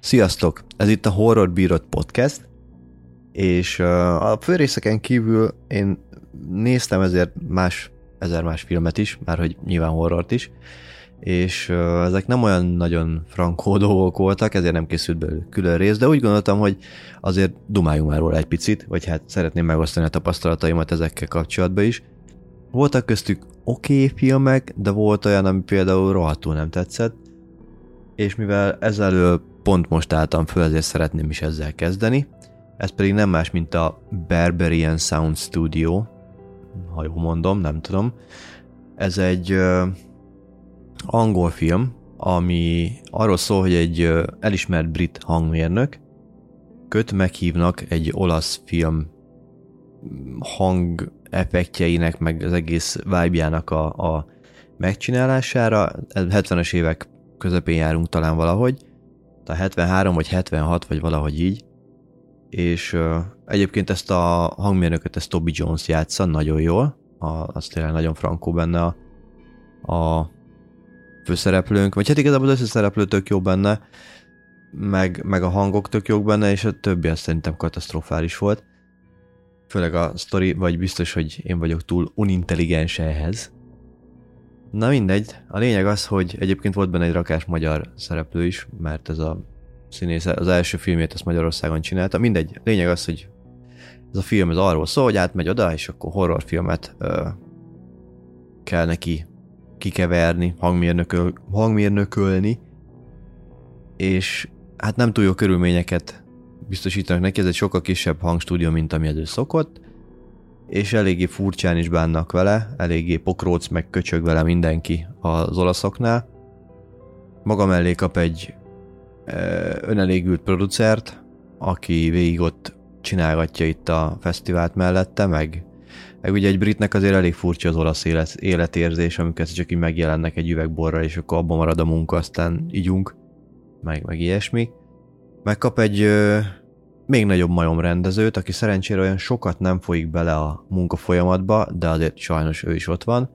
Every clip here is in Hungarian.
Sziasztok! Ez itt a Horror Bírod Podcast, és a főrészeken kívül én néztem ezért más, ezer más filmet is, már hogy nyilván horrort is, és ezek nem olyan nagyon frankó dolgok voltak, ezért nem készült belőle külön rész, de úgy gondoltam, hogy azért dumáljunk már róla egy picit, vagy hát szeretném megosztani a tapasztalataimat ezekkel kapcsolatban is. Voltak köztük oké okay filmek, de volt olyan, ami például rohadtul nem tetszett, és mivel ezzel pont most álltam föl, ezért szeretném is ezzel kezdeni. Ez pedig nem más, mint a Barbarian Sound Studio, ha jól mondom, nem tudom. Ez egy uh, angol film, ami arról szól, hogy egy uh, elismert brit hangmérnök köt meghívnak egy olasz film hang effektjeinek, meg az egész vibe-jának a, a megcsinálására. 70-es évek közepén járunk talán valahogy, a 73 vagy 76 vagy valahogy így, és uh, egyébként ezt a hangmérnököt, ezt Toby Jones játsza nagyon jól, a, az tényleg nagyon frankó benne a, a főszereplőnk, vagy hát igazából az összeszereplő tök jó benne, meg, meg a hangok tök jók benne, és a többi azt szerintem katasztrofális volt. Főleg a sztori, vagy biztos, hogy én vagyok túl unintelligens ehhez, Na mindegy, a lényeg az, hogy egyébként volt benne egy rakás magyar szereplő is, mert ez a színész az első filmét ezt Magyarországon csinálta. Mindegy, lényeg az, hogy ez a film ez arról szól, hogy átmegy oda, és akkor horrorfilmet ö, kell neki kikeverni, hangmérnököl, hangmérnökölni, és hát nem túl jó körülményeket biztosítanak neki, ez egy sokkal kisebb hangstúdió, mint ami ő szokott, és eléggé furcsán is bánnak vele, eléggé pokróc meg köcsög vele mindenki az olaszoknál. Maga mellé kap egy önelégült producert, aki végig ott csinálgatja itt a fesztivált mellette, meg, meg ugye egy britnek azért elég furcsa az olasz élet, életérzés, amikor csak így megjelennek egy üvegborra, és akkor abban marad a munka, aztán ígyunk, meg, meg ilyesmi. Megkap egy még nagyobb majom rendezőt, aki szerencsére olyan sokat nem folyik bele a munka folyamatba, de azért sajnos ő is ott van.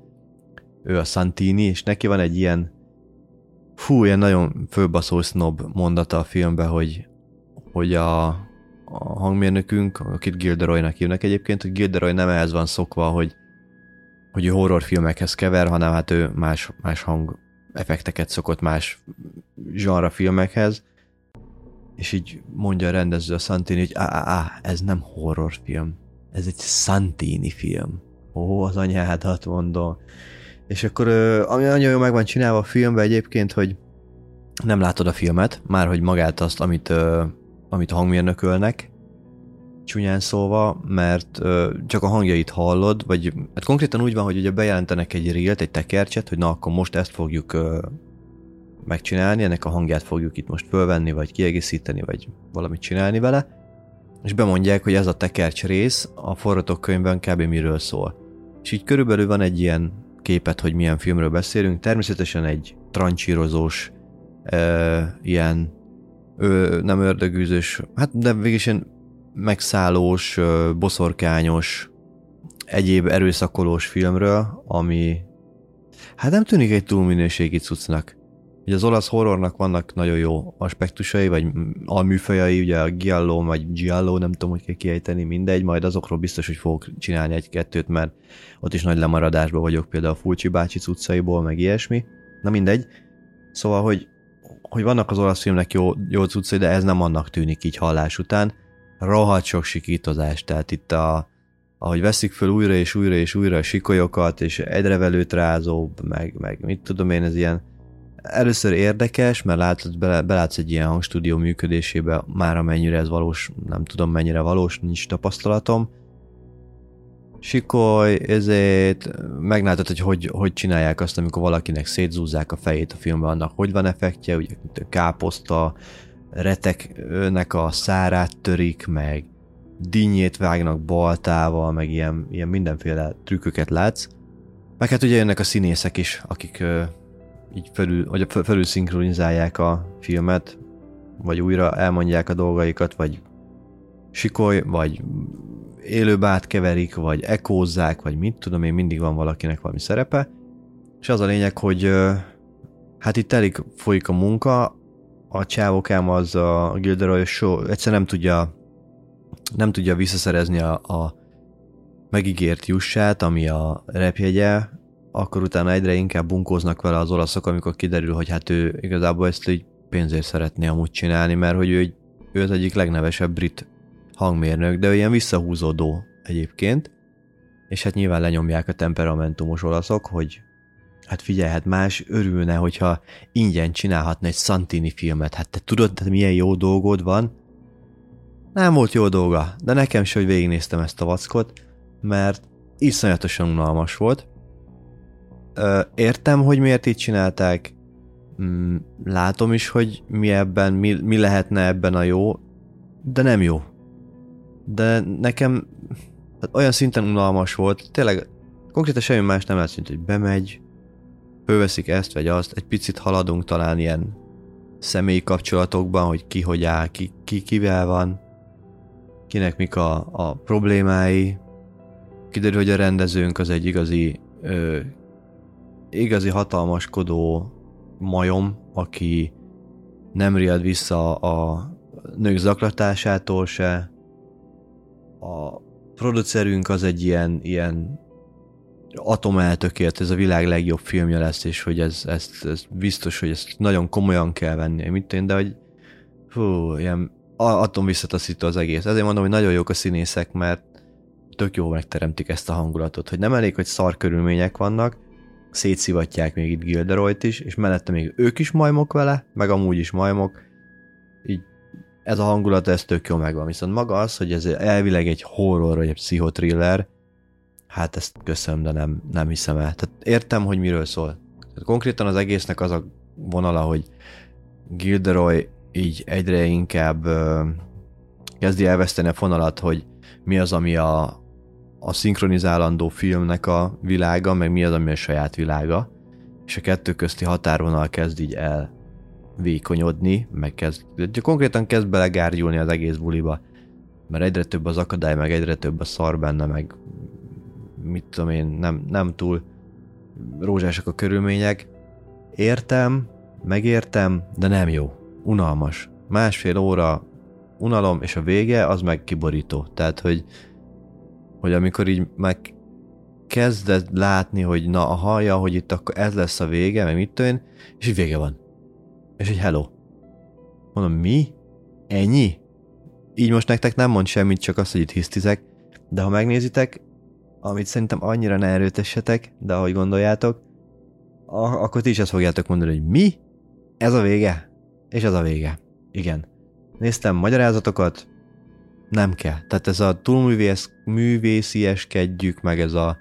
Ő a Santini, és neki van egy ilyen fú, ilyen nagyon főbaszó snob mondata a filmben, hogy, hogy a, a hangmérnökünk, akit Gilderoynak hívnak egyébként, hogy Gilderoy nem ehhez van szokva, hogy, hogy horrorfilmekhez kever, hanem hát ő más, más hang effekteket szokott más genre filmekhez, és így mondja a rendező a Santini, hogy á, á, á, ez nem horrorfilm, ez egy Santini film. Ó, az anyádat mondom. És akkor, ami nagyon jó meg van csinálva a filmben egyébként, hogy nem látod a filmet, már hogy magát azt, amit, amit a hangmérnökölnek, csúnyán szólva, mert csak a hangjait hallod, vagy hát konkrétan úgy van, hogy ugye bejelentenek egy reelt, egy tekercset, hogy na akkor most ezt fogjuk megcsinálni, ennek a hangját fogjuk itt most fölvenni, vagy kiegészíteni, vagy valamit csinálni vele, és bemondják, hogy ez a tekercs rész a forgatókönyvben kb. miről szól. És így körülbelül van egy ilyen képet, hogy milyen filmről beszélünk, természetesen egy trancsírozós, e, ilyen ö, nem ördögűzős, hát de végülis ilyen megszállós, ö, boszorkányos, egyéb erőszakolós filmről, ami hát nem tűnik egy túl minőségi cuccnak. Ugye az olasz horrornak vannak nagyon jó aspektusai, vagy alműfajai, ugye a Giallo, vagy Giallo, nem tudom, hogy kell kiejteni, mindegy, majd azokról biztos, hogy fogok csinálni egy-kettőt, mert ott is nagy lemaradásban vagyok, például a Fulcsi bácsi cuccaiból, meg ilyesmi. Na mindegy. Szóval, hogy, hogy vannak az olasz filmnek jó, jó cuccai, de ez nem annak tűnik így hallás után. Rohadt sok sikítozás, tehát itt a, ahogy veszik föl újra és újra és újra a sikolyokat, és egyre velőt rázóbb, meg, meg mit tudom én, ez ilyen először érdekes, mert látod, belátsz egy ilyen hangstúdió működésébe, már amennyire ez valós, nem tudom mennyire valós, nincs tapasztalatom. Sikoly, ezért meglátod, hogy, hogy hogy csinálják azt, amikor valakinek szétzúzzák a fejét a filmben, annak hogy van effektje, ugye káposzta, reteknek a szárát törik, meg dinnyét vágnak baltával, meg ilyen, ilyen mindenféle trükköket látsz. Meg hát ugye jönnek a színészek is, akik így felül, vagy felül szinkronizálják a filmet, vagy újra elmondják a dolgaikat, vagy sikoly, vagy élőbe átkeverik, vagy ekózzák, vagy mit tudom én, mindig van valakinek valami szerepe. És az a lényeg, hogy hát itt elég folyik a munka, a csávokám az a Gilderoy Show egyszer nem tudja nem tudja visszaszerezni a, a megígért jussát, ami a repjegye, akkor utána egyre inkább bunkóznak vele az olaszok, amikor kiderül, hogy hát ő igazából ezt így pénzért szeretné amúgy csinálni, mert hogy ő, ő az egyik legnevesebb brit hangmérnök, de ő ilyen visszahúzódó egyébként, és hát nyilván lenyomják a temperamentumos olaszok, hogy hát figyelj, hát más örülne, hogyha ingyen csinálhatna egy Santini filmet, hát te tudod, te milyen jó dolgod van? Nem volt jó dolga, de nekem is, hogy végignéztem ezt a vackot, mert iszonyatosan unalmas volt. Értem, hogy miért így csinálták, mm, látom is, hogy mi ebben, mi, mi lehetne ebben a jó, de nem jó. De nekem hát olyan szinten unalmas volt, tényleg konkrétan semmi más nem mint hogy bemegy, fölveszik ezt vagy azt, egy picit haladunk talán ilyen személyi kapcsolatokban, hogy ki hogy áll, ki, ki kivel van, kinek mik a, a problémái. Kiderül, hogy a rendezőnk az egy igazi ö, igazi hatalmaskodó majom, aki nem riad vissza a nők zaklatásától se. A producerünk az egy ilyen, ilyen atom eltökélt, ez a világ legjobb filmje lesz, és hogy ez, ez, ez biztos, hogy ezt nagyon komolyan kell venni, mit én, de hogy fú, ilyen atom visszataszító az egész. Ezért mondom, hogy nagyon jók a színészek, mert tök jó megteremtik ezt a hangulatot, hogy nem elég, hogy szar körülmények vannak, szétszivatják még itt Gilderoyt is, és mellette még ők is majmok vele, meg amúgy is majmok, így ez a hangulat, ez tök jó megvan. Viszont maga az, hogy ez elvileg egy horror, vagy egy pszichotriller, hát ezt köszönöm, de nem, nem hiszem el. Tehát értem, hogy miről szól. Tehát konkrétan az egésznek az a vonala, hogy Gilderoy így egyre inkább ö, kezdi elveszteni a fonalat, hogy mi az, ami a, a szinkronizálandó filmnek a világa, meg mi az, ami a saját világa, és a kettő közti határvonal kezd így el vékonyodni, meg kezd, konkrétan kezd belegárgyulni az egész buliba, mert egyre több az akadály, meg egyre több a szar benne, meg mit tudom én, nem, nem túl rózsásak a körülmények. Értem, megértem, de nem jó. Unalmas. Másfél óra unalom, és a vége az meg kiborító. Tehát, hogy, hogy amikor így meg kezded látni, hogy na a hallja, hogy itt akkor ez lesz a vége, meg mit tudom és így vége van. És egy hello. Mondom, mi? Ennyi? Így most nektek nem mond semmit, csak azt, hogy itt hisztizek, de ha megnézitek, amit szerintem annyira ne erőtessetek, de ahogy gondoljátok, akkor ti is ezt fogjátok mondani, hogy mi? Ez a vége? És ez a vége. Igen. Néztem magyarázatokat, nem kell. Tehát ez a túlművész, művészieskedjük, meg ez a,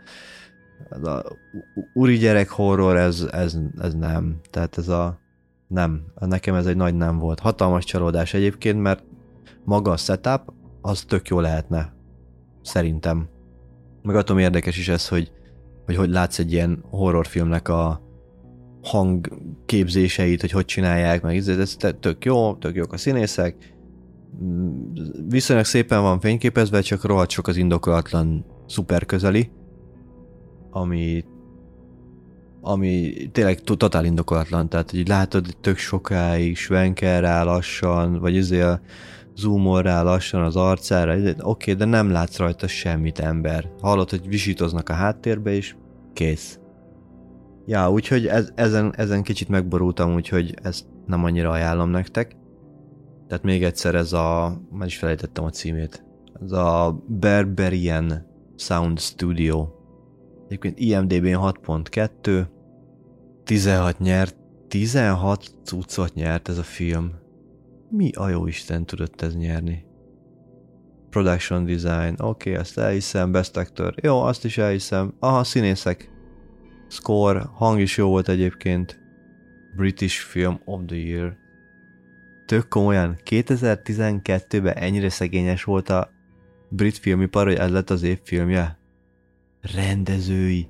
ez a uri gyerek horror, ez, ez, ez nem. Tehát ez a nem. Nekem ez egy nagy nem volt. Hatalmas csalódás egyébként, mert maga a setup, az tök jó lehetne. Szerintem. Meg attól érdekes is ez, hogy, hogy hogy látsz egy ilyen horrorfilmnek a hangképzéseit, hogy hogy csinálják, meg ez, ez tök jó, tök jók a színészek, viszonylag szépen van fényképezve, csak rohadt sok az indokolatlan szuper közeli, ami ami tényleg totál indokolatlan, tehát hogy látod, hogy tök sokáig svenkel rá lassan, vagy azért a zoomol rá lassan az arcára, oké, okay, de nem látsz rajta semmit ember. Hallod, hogy visítoznak a háttérbe, és kész. Ja, úgyhogy ez, ezen, ezen kicsit megborultam, úgyhogy ezt nem annyira ajánlom nektek. Tehát még egyszer ez a, már is felejtettem a címét, ez a Berberian Sound Studio. Egyébként IMDb-n 6.2, 16 nyert, 16 cuccot nyert ez a film. Mi a jó Isten tudott ez nyerni? Production Design, oké, okay, azt elhiszem, Best Actor, jó, azt is elhiszem. Aha, színészek. Score, hang is jó volt egyébként. British Film of the Year. Tök komolyan, 2012-ben ennyire szegényes volt a brit filmipar, hogy ez lett az év filmje? Rendezői.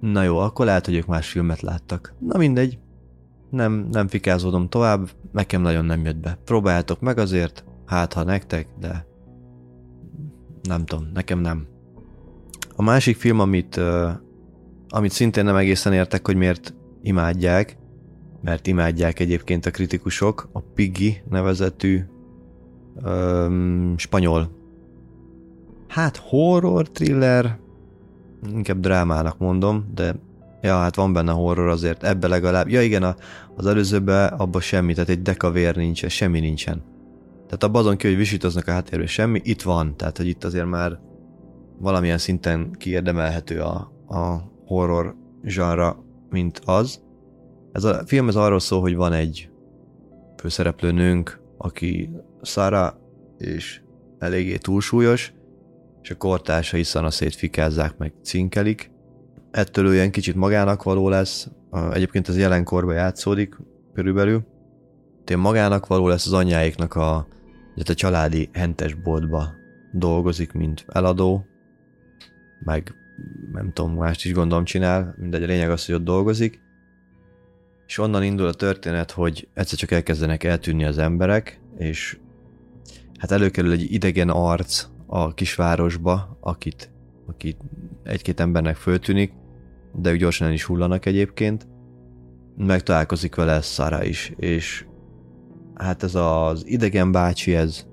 Na jó, akkor lehet, hogy ők más filmet láttak. Na mindegy. Nem, nem fikázódom tovább, nekem nagyon nem jött be. Próbáljátok meg azért, hát ha nektek, de nem tudom, nekem nem. A másik film, amit, uh, amit szintén nem egészen értek, hogy miért imádják, mert imádják egyébként a kritikusok, a Piggy nevezetű um, spanyol hát horror, thriller, inkább drámának mondom, de ja, hát van benne horror azért, ebbe legalább, ja igen, a, az előzőbe abban semmi, tehát egy dekavér nincsen, semmi nincsen. Tehát abban azon ki, hogy visítoznak a háttérben semmi, itt van, tehát hogy itt azért már valamilyen szinten kiérdemelhető a, a horror zsanra, mint az. Ez a film ez arról szól, hogy van egy főszereplő nőnk, aki Sara, és eléggé túlsúlyos, és a kortársai szanaszét fikázzák meg cinkelik. Ettől ő ilyen kicsit magának való lesz, egyébként ez jelenkorban játszódik körülbelül. Tényleg magának való lesz az anyjáiknak a, a családi hentesboltba dolgozik, mint eladó, meg nem tudom, mást is gondolom csinál, mindegy, a lényeg az, hogy ott dolgozik, és onnan indul a történet, hogy egyszer csak elkezdenek eltűnni az emberek, és hát előkerül egy idegen arc a kisvárosba, akit, akit egy-két embernek föltűnik, de ők gyorsan el is hullanak egyébként. Megtalálkozik vele Szara is, és hát ez az idegen bácsi, ez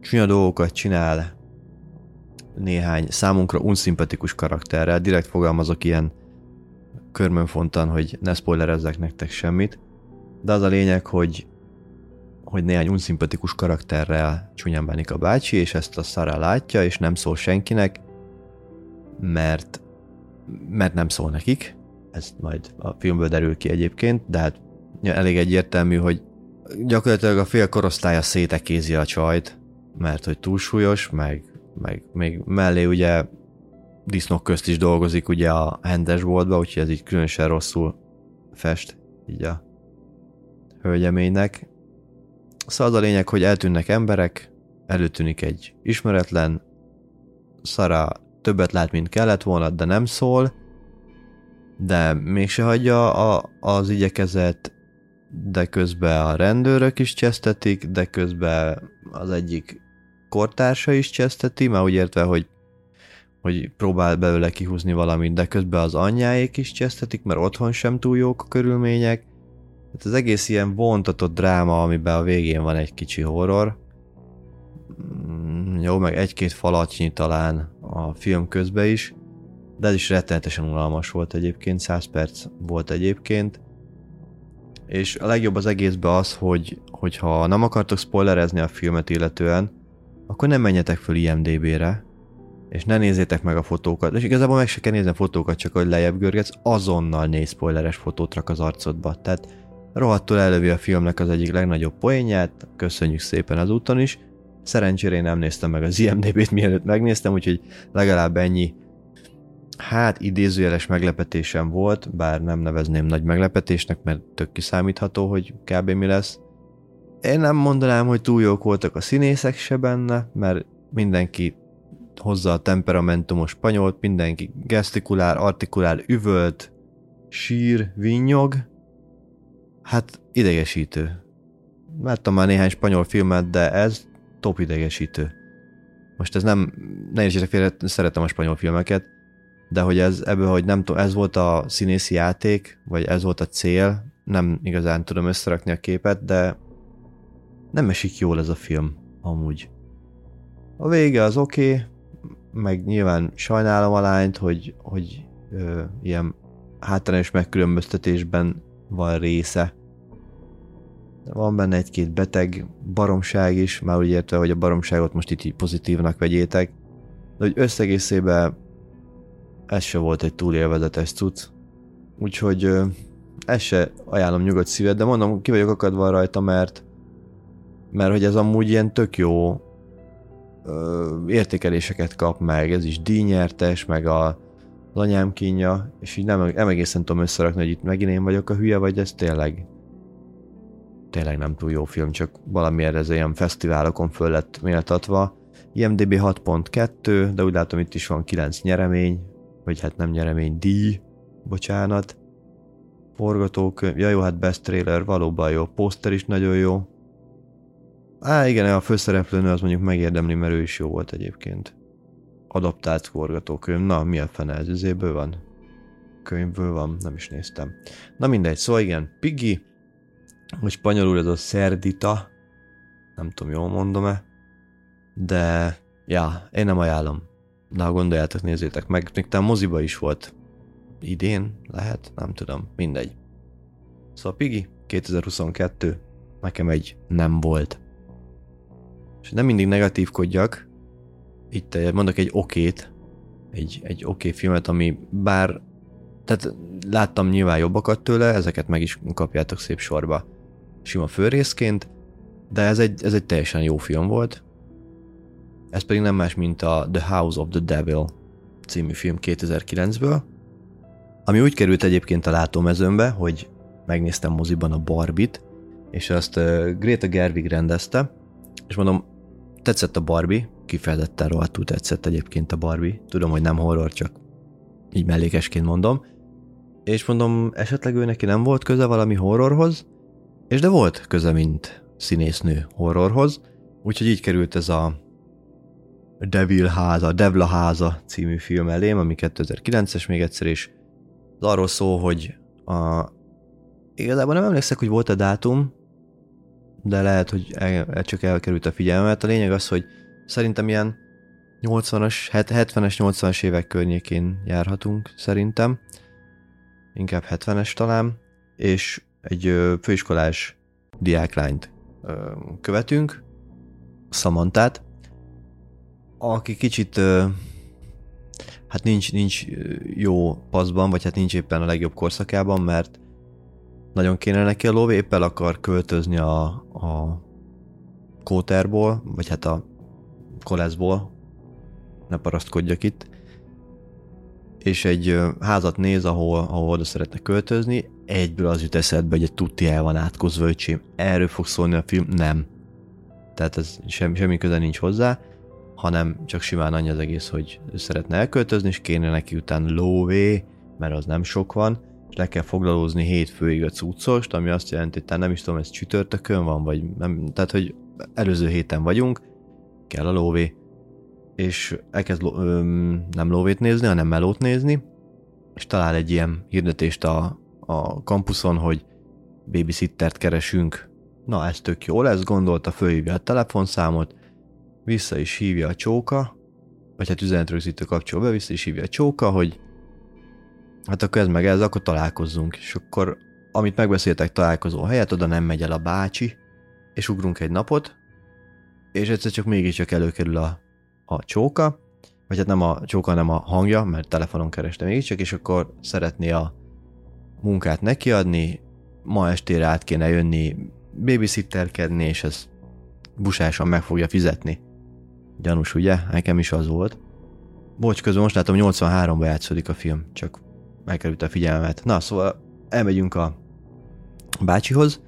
csúnya dolgokat csinál, néhány számunkra unszimpatikus karakterrel, direkt fogalmazok ilyen körmönfontan, hogy ne spoilerezzek nektek semmit, de az a lényeg, hogy hogy néhány unszimpatikus karakterrel csúnyán bánik a bácsi, és ezt a Sara látja, és nem szól senkinek, mert, mert nem szól nekik. Ez majd a filmből derül ki egyébként, de hát elég egyértelmű, hogy gyakorlatilag a fél korosztálya szétekézi a csajt, mert hogy túlsúlyos, meg, meg még mellé ugye disznók közt is dolgozik ugye a hendesboltba, úgyhogy ez így különösen rosszul fest így a hölgyeménynek, Szóval az a lényeg, hogy eltűnnek emberek, előtűnik egy ismeretlen, Szara többet lát, mint kellett volna, de nem szól, de mégse hagyja a, az igyekezet, de közben a rendőrök is csesztetik, de közben az egyik kortársa is cseszteti, már úgy értve, hogy, hogy próbál belőle kihúzni valamit, de közben az anyjáék is csesztetik, mert otthon sem túl jók a körülmények, Hát az egész ilyen vontatott dráma, amiben a végén van egy kicsi horror. Mm, jó, meg egy-két falatnyi talán a film közben is, de ez is rettenetesen unalmas volt egyébként, 100 perc volt egyébként. És a legjobb az egészben az, hogy hogyha nem akartok spoilerezni a filmet illetően, akkor nem menjetek föl IMDB-re, és ne nézzétek meg a fotókat, és igazából meg se kell nézni a fotókat, csak hogy lejjebb görgetsz, azonnal néz spoileres fotót rak az arcodba. Tehát Rohadtul elővi a filmnek az egyik legnagyobb poénját, köszönjük szépen az úton is. Szerencsére én nem néztem meg az IMDB-t mielőtt megnéztem, úgyhogy legalább ennyi hát idézőjeles meglepetésem volt, bár nem nevezném nagy meglepetésnek, mert tök kiszámítható, hogy kb. mi lesz. Én nem mondanám, hogy túl jók voltak a színészek se benne, mert mindenki hozza a temperamentumos spanyolt, mindenki gesztikulár, artikulár, üvölt, sír, vinnyog, Hát idegesítő. Láttam már néhány spanyol filmet, de ez top idegesítő. Most ez nem, ne értsétek félre, szeretem a spanyol filmeket, de hogy ez ebből, hogy nem tudom, ez volt a színészi játék, vagy ez volt a cél, nem igazán tudom összerakni a képet, de nem esik jól ez a film, amúgy. A vége az oké, okay, meg nyilván sajnálom a lányt, hogy, hogy ö, ilyen hátrányos megkülönböztetésben van része. Van benne egy-két beteg baromság is, már úgy értve, hogy a baromságot most itt pozitívnak vegyétek. De hogy összegészében ez se volt egy túl élvezetes cucc. Úgyhogy ez se ajánlom nyugodt szívet, de mondom, ki vagyok akadva rajta, mert mert hogy ez amúgy ilyen tök jó értékeléseket kap meg, ez is díjnyertes, meg a az anyám kínja, és így nem, nem egészen tudom összerakni, hogy itt megint én vagyok a hülye, vagy ez tényleg tényleg nem túl jó film, csak valamiért ez ilyen fesztiválokon föl lett méltatva. IMDB 6.2, de úgy látom itt is van 9 nyeremény, vagy hát nem nyeremény, díj, bocsánat. Forgatókönyv, ja jó, hát best trailer, valóban jó, poszter is nagyon jó. Á, igen, a főszereplőnő az mondjuk megérdemli, mert ő is jó volt egyébként. adaptált forgatókönyv. Na, mi a fene ez izéből van? Könyvből van, nem is néztem. Na mindegy, szóval igen, Piggy, hogy spanyolul ez a Szerdita, nem tudom, jól mondom-e, de ja, én nem ajánlom. De ha gondoljátok, nézzétek meg, még talán moziba is volt idén, lehet, nem tudom, mindegy. Szóval Piggy, 2022, nekem egy nem volt. És nem mindig negatívkodjak, itt mondok egy okét, egy, egy oké filmet, ami bár, tehát láttam nyilván jobbakat tőle, ezeket meg is kapjátok szép sorba sima főrészként, de ez egy, ez egy teljesen jó film volt. Ez pedig nem más, mint a The House of the Devil című film 2009-ből, ami úgy került egyébként a látómezőmbe, hogy megnéztem moziban a Barbit, és azt uh, Greta Gerwig rendezte, és mondom, tetszett a Barbie, kifejezetten rohadtul tetszett egyébként a Barbie, tudom, hogy nem horror, csak így mellékesként mondom, és mondom, esetleg ő neki nem volt köze valami horrorhoz, és de volt köze, mint színésznő horrorhoz, úgyhogy így került ez a Devil háza, Devla háza című film elém, ami 2009-es még egyszer is. Az arról szól, hogy a... igazából nem emlékszek, hogy volt a dátum, de lehet, hogy el, csak elkerült a figyelmet. A lényeg az, hogy szerintem ilyen 80-as, 70-es, 80-as évek környékén járhatunk, szerintem. Inkább 70-es talán. És egy főiskolás diáklányt követünk, Samantát, aki kicsit hát nincs, nincs jó paszban, vagy hát nincs éppen a legjobb korszakában, mert nagyon kéne neki a lóvé, éppen akar költözni a, a kóterból, vagy hát a koleszból, ne parasztkodjak itt, és egy házat néz, ahol, ahol oda szeretne költözni, egyből az jut eszedbe, hogy egy tuti el van átkozva, öcsém. Erről fog szólni a film? Nem. Tehát ez semmi, semmi köze nincs hozzá, hanem csak simán annyi az egész, hogy ő szeretne elköltözni, és kéne neki után lóvé, mert az nem sok van, le kell foglalózni hétfőig a cuccost, ami azt jelenti, hogy nem is tudom, ez csütörtökön van, vagy nem, tehát, hogy előző héten vagyunk, kell a lóvé, és elkezd öm, nem lóvét nézni, hanem melót nézni, és talál egy ilyen hirdetést a, a kampuszon, hogy babysittert keresünk. Na, ez tök jó lesz, gondolta, fölhívja a telefonszámot, vissza is hívja a csóka, vagy hát üzenetrögzítő kapcsol be, vissza is hívja a csóka, hogy hát akkor ez meg ez, akkor találkozzunk. És akkor, amit megbeszéltek találkozó helyet, oda nem megy el a bácsi, és ugrunk egy napot, és egyszer csak mégiscsak előkerül a, a csóka, vagy hát nem a csóka, hanem a hangja, mert telefonon kereste mégiscsak, és akkor szeretné a munkát nekiadni, ma estére át kéne jönni babysitterkedni, és ez busásan meg fogja fizetni. Gyanús, ugye? Nekem is az volt. Bocs, közben most látom, 83-ban játszódik a film, csak megkerült a figyelmet. Na, szóval elmegyünk a bácsihoz,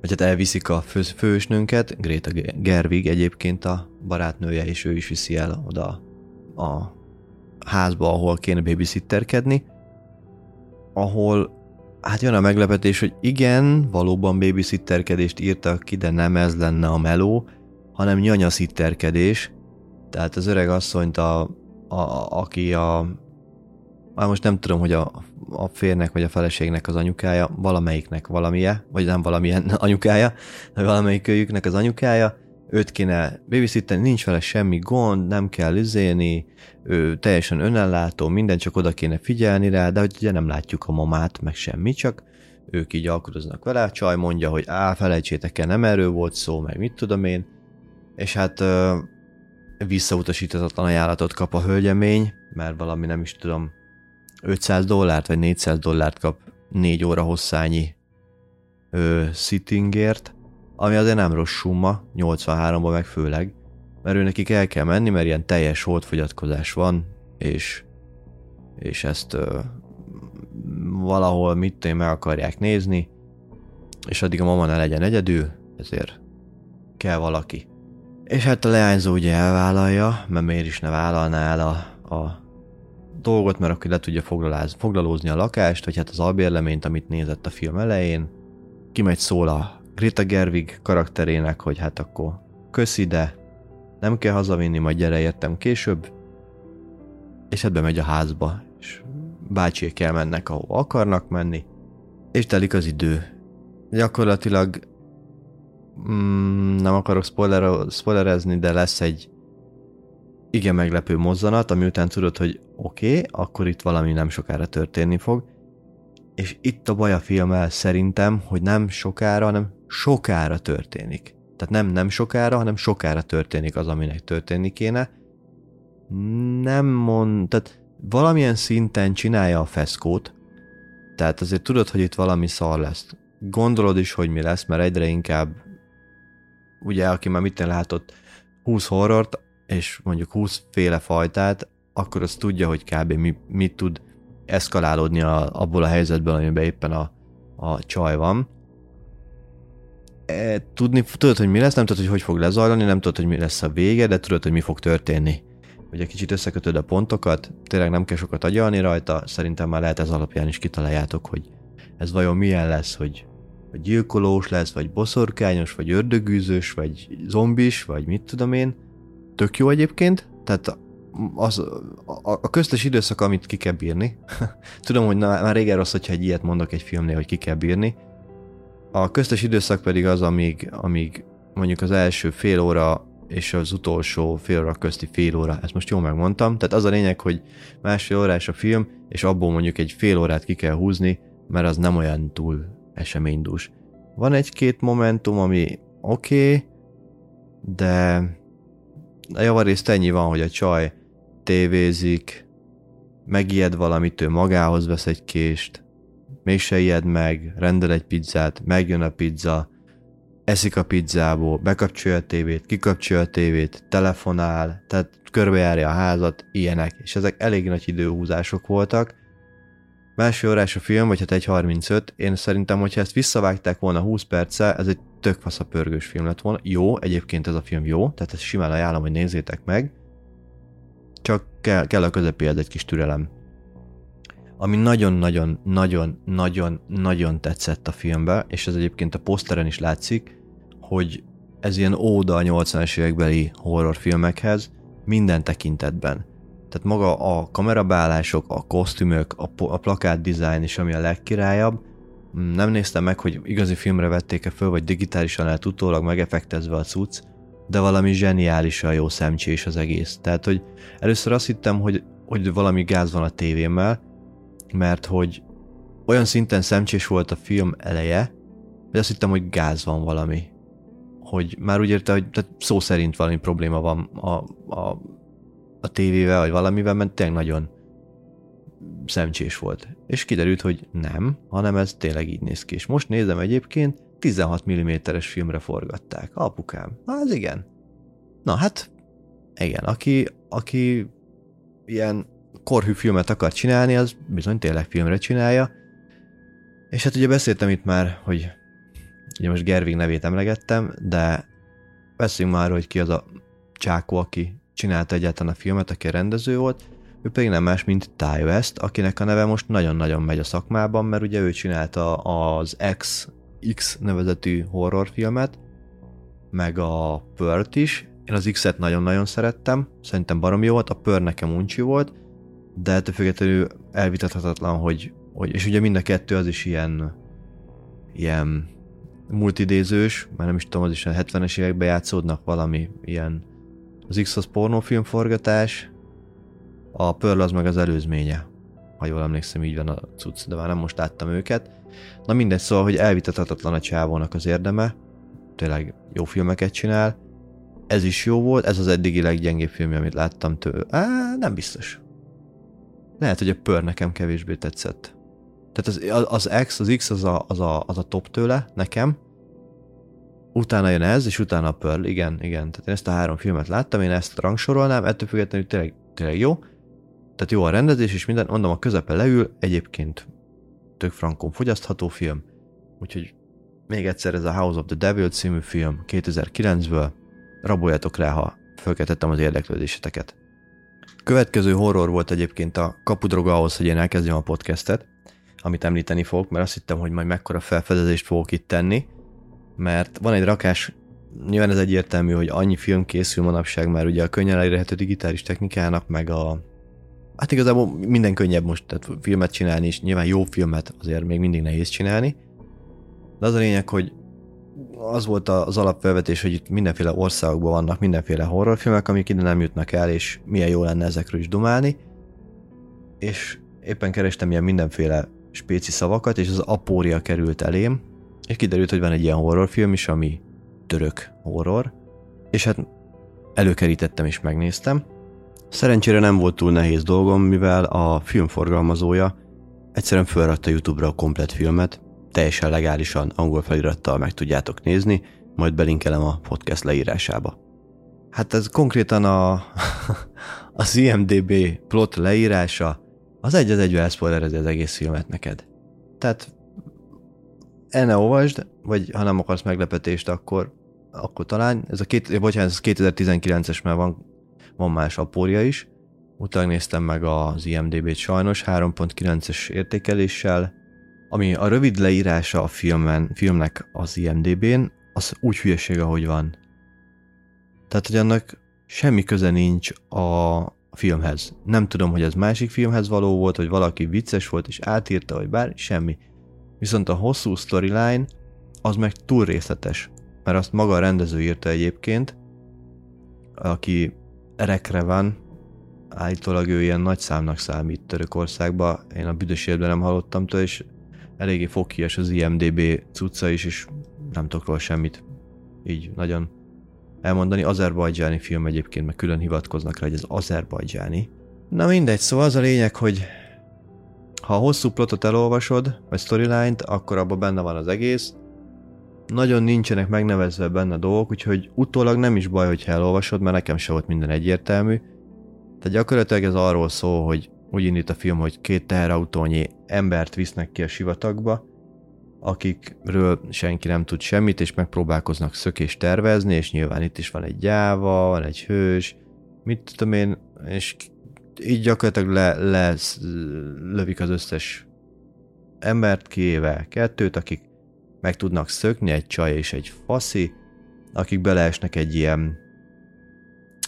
vagy hát elviszik a fő, fősnőnket, Greta Gerwig egyébként a barátnője, és ő is viszi el oda a házba, ahol kéne babysitterkedni, ahol hát jön a meglepetés, hogy igen, valóban babysitterkedést írtak ki, de nem ez lenne a meló, hanem nyanyaszitterkedés. Tehát az öreg asszonyt, a, a, aki a már most nem tudom, hogy a, a férnek vagy a feleségnek az anyukája, valamelyiknek valamije, vagy nem valamilyen anyukája, de valamelyik őjüknek az anyukája, őt kéne babysitteni, nincs vele semmi gond, nem kell üzélni, ő teljesen önellátó, minden csak oda kéne figyelni rá, de hogy ugye nem látjuk a mamát, meg semmi, csak ők így alkudoznak vele, a csaj mondja, hogy á, felejtsétek el, nem erről volt szó, meg mit tudom én, és hát ö, visszautasítatlan ajánlatot kap a hölgyemény, mert valami nem is tudom, 500 dollárt vagy 400 dollárt kap 4 óra hosszányi ö, sittingért, ami azért nem rossz summa, 83-ban meg főleg, mert ő nekik el kell menni, mert ilyen teljes holdfogyatkozás van, és, és ezt ö, valahol mit én meg akarják nézni, és addig a mama ne legyen egyedül, ezért kell valaki. És hát a leányzó ugye elvállalja, mert miért is ne vállalná el a, a dolgot, mert akkor le tudja foglalózni a lakást, vagy hát az albérleményt, amit nézett a film elején. Kimegy szól a Greta Gerwig karakterének, hogy hát akkor köszi, de nem kell hazavinni, majd gyere értem később. és ebbe megy a házba, és bácsiék elmennek, ahova akarnak menni, és telik az idő. Gyakorlatilag mm, nem akarok spoiler, spoilerezni, de lesz egy igen meglepő mozzanat, ami után tudod, hogy oké, okay, akkor itt valami nem sokára történni fog, és itt a baj a filmmel szerintem, hogy nem sokára, hanem sokára történik. Tehát nem nem sokára, hanem sokára történik az, aminek történni kéne. Nem mond, tehát valamilyen szinten csinálja a feszkót, tehát azért tudod, hogy itt valami szar lesz. Gondolod is, hogy mi lesz, mert egyre inkább ugye, aki már mitten látott 20 horrort, és mondjuk 20 féle fajtát, akkor az tudja, hogy kb. mi, mit tud eszkalálódni a, abból a helyzetből, amiben éppen a, a csaj van. E, tudni, tudod, hogy mi lesz, nem tudod, hogy hogy fog lezajlani, nem tudod, hogy mi lesz a vége, de tudod, hogy mi fog történni. Egy kicsit összekötöd a pontokat, tényleg nem kell sokat agyalni rajta, szerintem már lehet ez alapján is kitaláljátok, hogy ez vajon milyen lesz, hogy, hogy gyilkolós lesz, vagy boszorkányos, vagy ördögűzős, vagy zombis, vagy mit tudom én. Tök jó egyébként, tehát az, a, a köztes időszak, amit ki kell bírni. Tudom, hogy na, már régen rossz, hogyha egy ilyet mondok egy filmnél, hogy ki kell bírni. A köztes időszak pedig az, amíg, amíg mondjuk az első fél óra és az utolsó fél óra közti fél óra, ezt most jól megmondtam, tehát az a lényeg, hogy másfél órás a film, és abból mondjuk egy fél órát ki kell húzni, mert az nem olyan túl eseménydús. Van egy-két momentum, ami oké, okay, de a javarészt ennyi van, hogy a csaj tévézik, megijed valamit, ő magához vesz egy kést, mégse ijed meg, rendel egy pizzát, megjön a pizza, eszik a pizzából, bekapcsolja a tévét, kikapcsolja a tévét, telefonál, tehát körbejárja a házat, ilyenek, és ezek elég nagy időhúzások voltak. Másfél órás a film, vagy hát 1.35, én szerintem, hogyha ezt visszavágták volna 20 perccel, ez egy tök fasz pörgős film lett volna. Jó, egyébként ez a film jó, tehát ezt simán ajánlom, hogy nézzétek meg, csak kell, kell a közepéhez egy kis türelem. Ami nagyon-nagyon-nagyon-nagyon-nagyon tetszett a filmbe, és ez egyébként a poszteren is látszik, hogy ez ilyen óda a 80-es évekbeli horrorfilmekhez minden tekintetben. Tehát maga a kamerabeállások, a kosztümök, a, a plakát design is, ami a legkirályabb, nem néztem meg, hogy igazi filmre vették-e föl, vagy digitálisan lehet utólag megefektezve a cucc, de valami zseniálisan jó szemcsés az egész. Tehát, hogy először azt hittem, hogy, hogy valami gáz van a tévémmel, mert hogy olyan szinten szemcsés volt a film eleje, hogy azt hittem, hogy gáz van valami. Hogy már úgy érte, hogy tehát szó szerint valami probléma van a, a, a tévével, vagy valamivel, mert tényleg nagyon szemcsés volt. És kiderült, hogy nem, hanem ez tényleg így néz ki. És most nézem egyébként, 16 mm-es filmre forgatták. Apukám. Na, ez igen. Na hát, igen, aki, aki ilyen korhű filmet akar csinálni, az bizony tényleg filmre csinálja. És hát ugye beszéltem itt már, hogy ugye most Gervig nevét emlegettem, de beszéljünk már, hogy ki az a csákó, aki csinálta egyáltalán a filmet, aki a rendező volt. Ő pedig nem más, mint Ty West, akinek a neve most nagyon-nagyon megy a szakmában, mert ugye ő csinálta az X X nevezetű horrorfilmet, meg a Pört is. Én az X-et nagyon-nagyon szerettem, szerintem barom jó volt, a Pör nekem uncsi volt, de ettől függetlenül elvitathatatlan, hogy, hogy, és ugye mind a kettő az is ilyen ilyen multidézős, mert nem is tudom, az is a 70-es években játszódnak valami ilyen az X az pornófilm forgatás, a Pearl az meg az előzménye, ha jól emlékszem, így van a cucc, de már nem most láttam őket. Na mindegy, szóval, hogy elvitathatatlan a csávónak az érdeme, tényleg jó filmeket csinál, ez is jó volt, ez az eddigi leggyengébb film, amit láttam tőle. Nem biztos. Lehet, hogy a Pör nekem kevésbé tetszett. Tehát az, az X, az X az a, az, a, az a top tőle, nekem. Utána jön ez, és utána a Pearl, igen, igen. Tehát én ezt a három filmet láttam, én ezt rangsorolnám, ettől függetlenül tényleg, tényleg jó. Tehát jó a rendezés, és minden, mondom, a közepe leül, egyébként tök frankon fogyasztható film, úgyhogy még egyszer ez a House of the Devil című film 2009-ből, raboljatok rá, ha fölkeltettem az érdeklődéseteket. Következő horror volt egyébként a kapudroga ahhoz, hogy én elkezdjem a podcastet, amit említeni fogok, mert azt hittem, hogy majd mekkora felfedezést fogok itt tenni, mert van egy rakás, nyilván ez egyértelmű, hogy annyi film készül manapság már ugye a könnyen elérhető digitális technikának, meg a hát igazából minden könnyebb most tehát filmet csinálni, és nyilván jó filmet azért még mindig nehéz csinálni. De az a lényeg, hogy az volt az alapfelvetés, hogy itt mindenféle országokban vannak mindenféle horrorfilmek, amik ide nem jutnak el, és milyen jó lenne ezekről is dumálni. És éppen kerestem ilyen mindenféle spéci szavakat, és az Apória került elém, és kiderült, hogy van egy ilyen horrorfilm is, ami török horror, és hát előkerítettem és megnéztem. Szerencsére nem volt túl nehéz dolgom, mivel a filmforgalmazója egyszerűen felrakta YouTube-ra a komplet filmet, teljesen legálisan angol felirattal meg tudjátok nézni, majd belinkelem a podcast leírásába. Hát ez konkrétan a, az IMDB plot leírása, az egy az egyben elszpoilerezi az egész filmet neked. Tehát el ne olvasd, vagy ha nem akarsz meglepetést, akkor, akkor talán, ez a két, bocsánat, ez 2019-es, mert van, van más apória is, utána néztem meg az IMDB-t sajnos, 3.9-es értékeléssel, ami a rövid leírása a filmen, filmnek az IMDB-n, az úgy hülyeség, ahogy van. Tehát, hogy annak semmi köze nincs a filmhez. Nem tudom, hogy ez másik filmhez való volt, vagy valaki vicces volt és átírta, vagy bár, semmi. Viszont a hosszú storyline az meg túl részletes, mert azt maga a rendező írta egyébként, aki Erekre van, állítólag ő ilyen nagy számnak számít Törökországba, én a büdös nem hallottam tőle, és eléggé fokias az IMDB cucca is, és nem tudok róla semmit így nagyon elmondani. Azerbajdzsáni film egyébként, meg külön hivatkoznak rá, hogy ez azerbajdzsáni. Na mindegy, szóval az a lényeg, hogy ha a hosszú plotot elolvasod, vagy storyline-t, akkor abban benne van az egész. Nagyon nincsenek megnevezve benne dolgok, úgyhogy utólag nem is baj, hogyha elolvasod, mert nekem se volt minden egyértelmű. Tehát gyakorlatilag ez arról szól, hogy úgy indít a film, hogy két teherautónyi embert visznek ki a sivatagba, akikről senki nem tud semmit, és megpróbálkoznak szökést tervezni, és nyilván itt is van egy gyáva, van egy hős, mit tudom én, és így gyakorlatilag le, le lövik az összes embert, kivéve kettőt, akik meg tudnak szökni, egy csaj és egy faszi, akik beleesnek egy ilyen,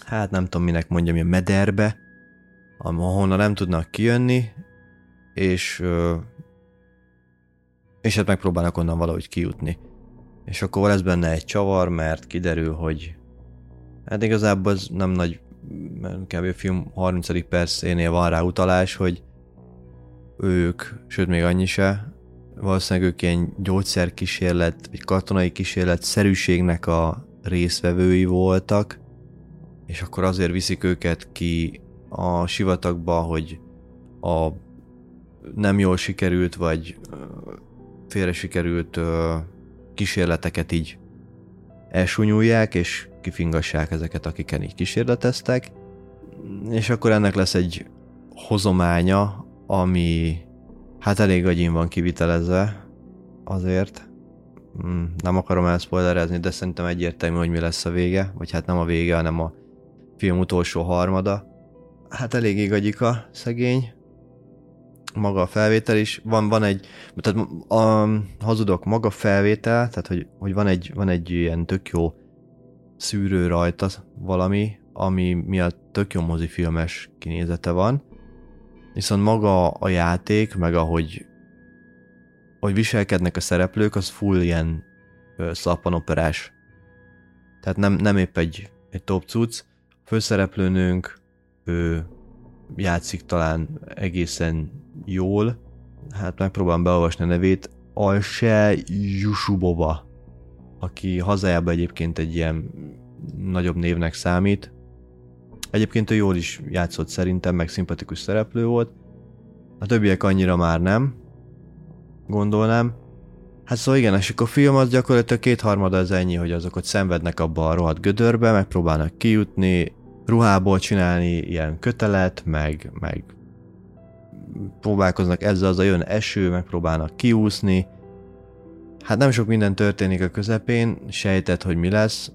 hát nem tudom minek mondjam, ilyen mederbe, ahonnan nem tudnak kijönni, és és hát megpróbálnak onnan valahogy kijutni. És akkor lesz benne egy csavar, mert kiderül, hogy hát igazából az nem nagy, kb. film 30. percénél van rá utalás, hogy ők, sőt még annyi se, valószínűleg ők ilyen gyógyszerkísérlet, vagy katonai kísérlet szerűségnek a részvevői voltak, és akkor azért viszik őket ki a sivatagba, hogy a nem jól sikerült, vagy félre sikerült kísérleteket így elsúnyulják, és kifingassák ezeket, akiken így kísérleteztek, és akkor ennek lesz egy hozománya, ami hát elég agyin van kivitelezve azért. Hmm, nem akarom elszpoilerezni, de szerintem egyértelmű, hogy mi lesz a vége, vagy hát nem a vége, hanem a film utolsó harmada. Hát elég agyika, szegény, maga a felvétel is, van, van egy, tehát a, hazudok, maga felvétel, tehát hogy, hogy van, egy, van egy ilyen tök jó szűrő rajta valami, ami miatt tök jó mozifilmes kinézete van, viszont maga a játék, meg ahogy hogy viselkednek a szereplők, az full ilyen szappanoperás. Tehát nem, nem épp egy, egy top cucc. A főszereplőnőnk, ő játszik talán egészen jól, hát megpróbálom beolvasni a nevét, Alse Jusubova, aki hazájában egyébként egy ilyen nagyobb névnek számít. Egyébként ő jól is játszott szerintem, meg szimpatikus szereplő volt. A többiek annyira már nem, gondolnám. Hát szóval igen, és akkor a film az gyakorlatilag kétharmada az ennyi, hogy azok ott szenvednek abba a rohadt gödörbe, megpróbálnak kijutni, ruhából csinálni ilyen kötelet, meg, meg próbálkoznak ezzel, az a jön eső, megpróbálnak kiúszni. Hát nem sok minden történik a közepén, sejtett, hogy mi lesz,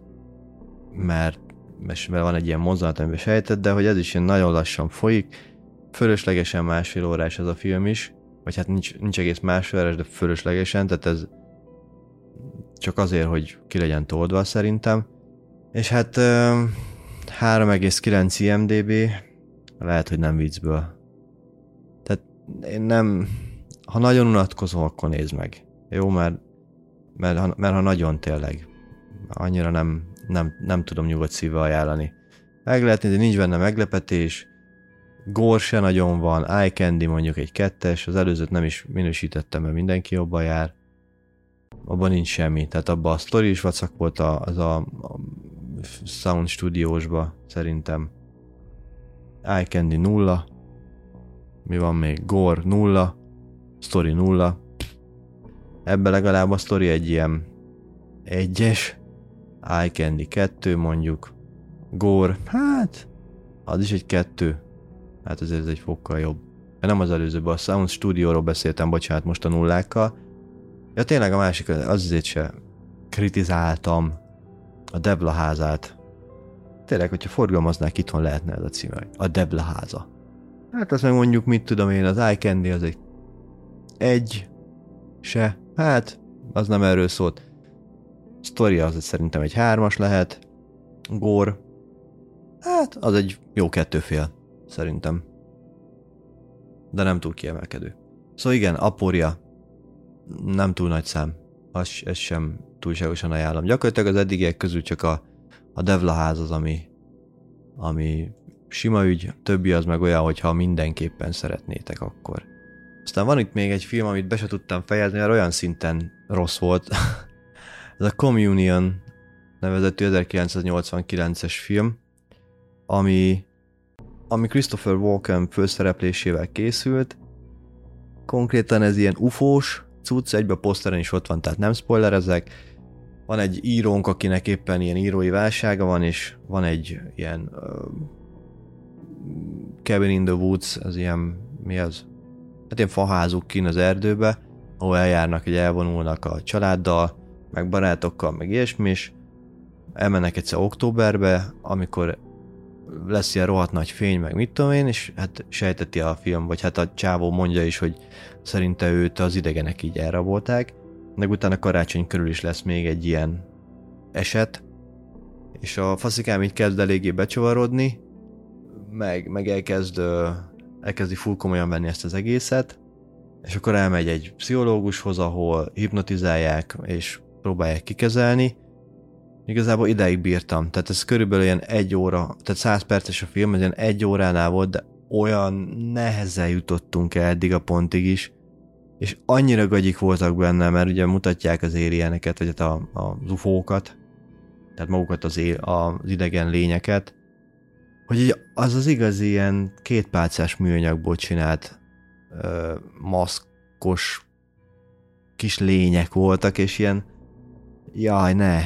mert, mert van egy ilyen mozzanat, amiben sejtett, de hogy ez is ilyen nagyon lassan folyik. Fölöslegesen másfél órás ez a film is, vagy hát nincs, nincs egész másfél órás, de fölöslegesen, tehát ez csak azért, hogy ki legyen toldva szerintem. És hát 3,9 IMDB, lehet, hogy nem viccből én nem, ha nagyon unatkozom, akkor nézd meg. Jó, mert, mert, ha, mert ha nagyon tényleg, annyira nem, nem, nem tudom nyugodt szívvel ajánlani. Meg lehet nézni, nincs benne meglepetés, Gore se nagyon van, Eye Candy mondjuk egy kettes, az előzőt nem is minősítettem, mert mindenki jobban jár. Abban nincs semmi, tehát abban a story is vacak volt az a, a Sound Studiósba, szerintem. Eye Candy nulla. Mi van még? Gore nulla. Story nulla. Ebben legalább a story egy ilyen egyes. Eye Candy kettő mondjuk. Gore, hát az is egy kettő. Hát ezért ez egy fokkal jobb. Nem az előzőben, a Sound Studio-ról beszéltem, bocsánat, most a nullákkal. Ja tényleg a másik, az azért se kritizáltam a Debla házát. Tényleg, hogyha forgalmaznák, itthon lehetne ez a címe. A Debla háza. Hát azt meg mondjuk, mit tudom én, az iCandy az egy egy se. Hát, az nem erről szólt. Story az szerintem egy hármas lehet. Gore. Hát, az egy jó kettőfél, szerintem. De nem túl kiemelkedő. Szóval igen, Aporia. Nem túl nagy szám. Az, ez sem túlságosan ajánlom. Gyakorlatilag az eddigiek közül csak a, a Devla ház az, ami, ami sima ügy, többi az meg olyan, hogyha mindenképpen szeretnétek, akkor. Aztán van itt még egy film, amit be se tudtam fejezni, mert olyan szinten rossz volt. Ez a Communion nevezetű 1989-es film, ami, ami Christopher Walken főszereplésével készült. Konkrétan ez ilyen ufós cucc, egybe a poszteren is ott van, tehát nem spoilerezek van egy írónk, akinek éppen ilyen írói válsága van, és van egy ilyen uh, Cabin in the Woods, az ilyen, mi az? Hát ilyen faházuk kín az erdőbe, ahol eljárnak, hogy elvonulnak a családdal, meg barátokkal, meg ilyesmi, és elmennek egyszer októberbe, amikor lesz ilyen rohadt nagy fény, meg mit tudom én, és hát sejteti a film, vagy hát a csávó mondja is, hogy szerinte őt az idegenek így elrabolták, meg utána karácsony körül is lesz még egy ilyen eset, és a faszikám így kezd eléggé becsavarodni, meg, meg elkezd, elkezdi full komolyan venni ezt az egészet, és akkor elmegy egy pszichológushoz, ahol hipnotizálják, és próbálják kikezelni. Igazából ideig bírtam, tehát ez körülbelül ilyen egy óra, tehát száz perces a film, ez ilyen egy óránál volt, de olyan nehezen jutottunk el eddig a pontig is, és annyira gagyik voltak benne, mert ugye mutatják az éljeneket, vagy hát a, a ufókat, tehát magukat az, él, az idegen lényeket, hogy az az igazi ilyen kétpálcás műanyagból csinált ö, maszkos kis lények voltak, és ilyen jaj, ne.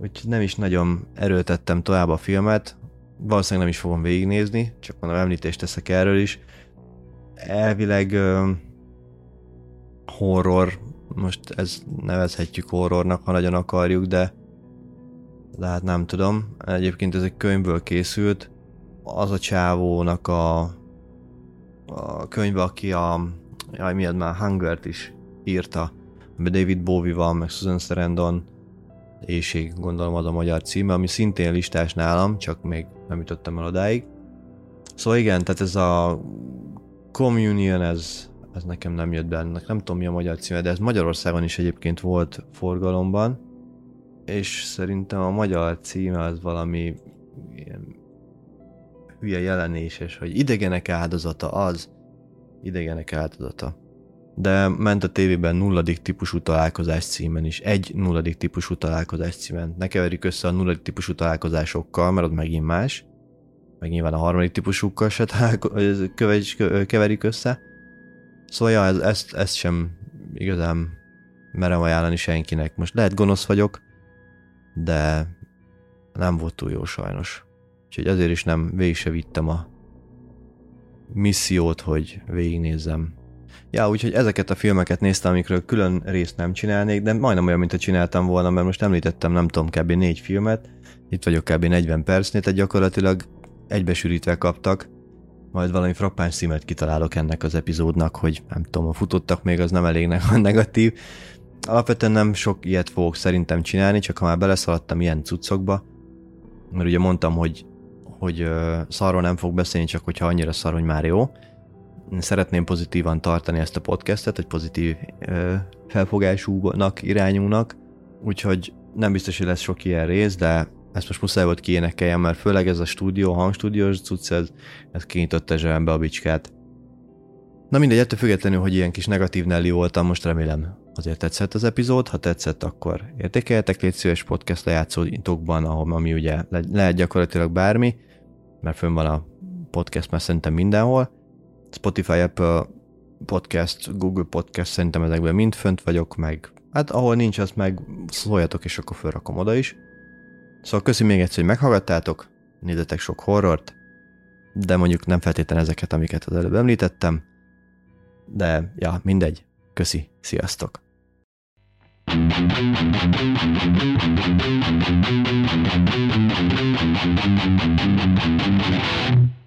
Úgyhogy nem is nagyon erőltettem tovább a filmet, valószínűleg nem is fogom végignézni, csak mondom, említést teszek erről is. Elvileg ö, horror, most ez nevezhetjük horrornak, ha nagyon akarjuk, de hát nem tudom. Egyébként ez egy könyvből készült. Az a csávónak a, a könyv, aki a jaj, miért már Hungert is írta, David Bowie van, meg Susan Sarandon, éjség gondolom az a magyar címe, ami szintén listás nálam, csak még nem jutottam el odáig. Szóval igen, tehát ez a Communion, ez ez nekem nem jött be, ennek nem tudom mi a magyar címe, de ez Magyarországon is egyébként volt forgalomban, és szerintem a magyar címe az valami ilyen hülye jelenéses, hogy idegenek áldozata az, idegenek áldozata. De ment a tévében nulladik típusú találkozás címen is, egy nulladik típusú találkozás címen. Ne keverjük össze a nulladik típusú találkozásokkal, mert ott megint más. Meg nyilván a harmadik típusukkal se keverjük össze. Szóval ja, ez, ezt, ezt sem igazán merem ajánlani senkinek. Most lehet gonosz vagyok, de nem volt túl jó sajnos. Úgyhogy azért is nem végig se vittem a missziót, hogy végignézzem. Ja, úgyhogy ezeket a filmeket néztem, amikről külön részt nem csinálnék, de majdnem olyan, mint a csináltam volna, mert most említettem, nem tudom, kb. négy filmet, itt vagyok kb. 40 percnél, tehát gyakorlatilag egybesűrítve kaptak, majd valami frappáns címet kitalálok ennek az epizódnak, hogy nem tudom, a futottak még, az nem elég negatív. Alapvetően nem sok ilyet fogok szerintem csinálni, csak ha már beleszaladtam ilyen cuccokba, mert ugye mondtam, hogy, hogy szarról nem fog beszélni, csak hogyha annyira szar, hogy már jó. Szeretném pozitívan tartani ezt a podcastet, hogy pozitív felfogásúnak irányulnak, úgyhogy nem biztos, hogy lesz sok ilyen rész, de ezt most muszáj volt kiénekeljem, mert főleg ez a stúdió, hangstúdiós cucc, ez, ez kinyitotta zsebembe a bicskát. Na mindegy, ettől függetlenül, hogy ilyen kis negatív Nelly voltam, most remélem azért tetszett az epizód, ha tetszett, akkor értékeljetek, légy szíves podcast lejátszótokban, ahol ami ugye le, lehet gyakorlatilag bármi, mert fönn van a podcast már szerintem mindenhol. Spotify, Apple Podcast, Google Podcast, szerintem ezekben mind fönt vagyok, meg hát ahol nincs, azt meg szóljatok, és akkor felrakom oda is. Szóval köszi még egyszer, hogy meghallgattátok, nézzetek sok horrort, de mondjuk nem feltétlenül ezeket, amiket az előbb említettem, de ja, mindegy. Köszi, sziasztok! Thank you.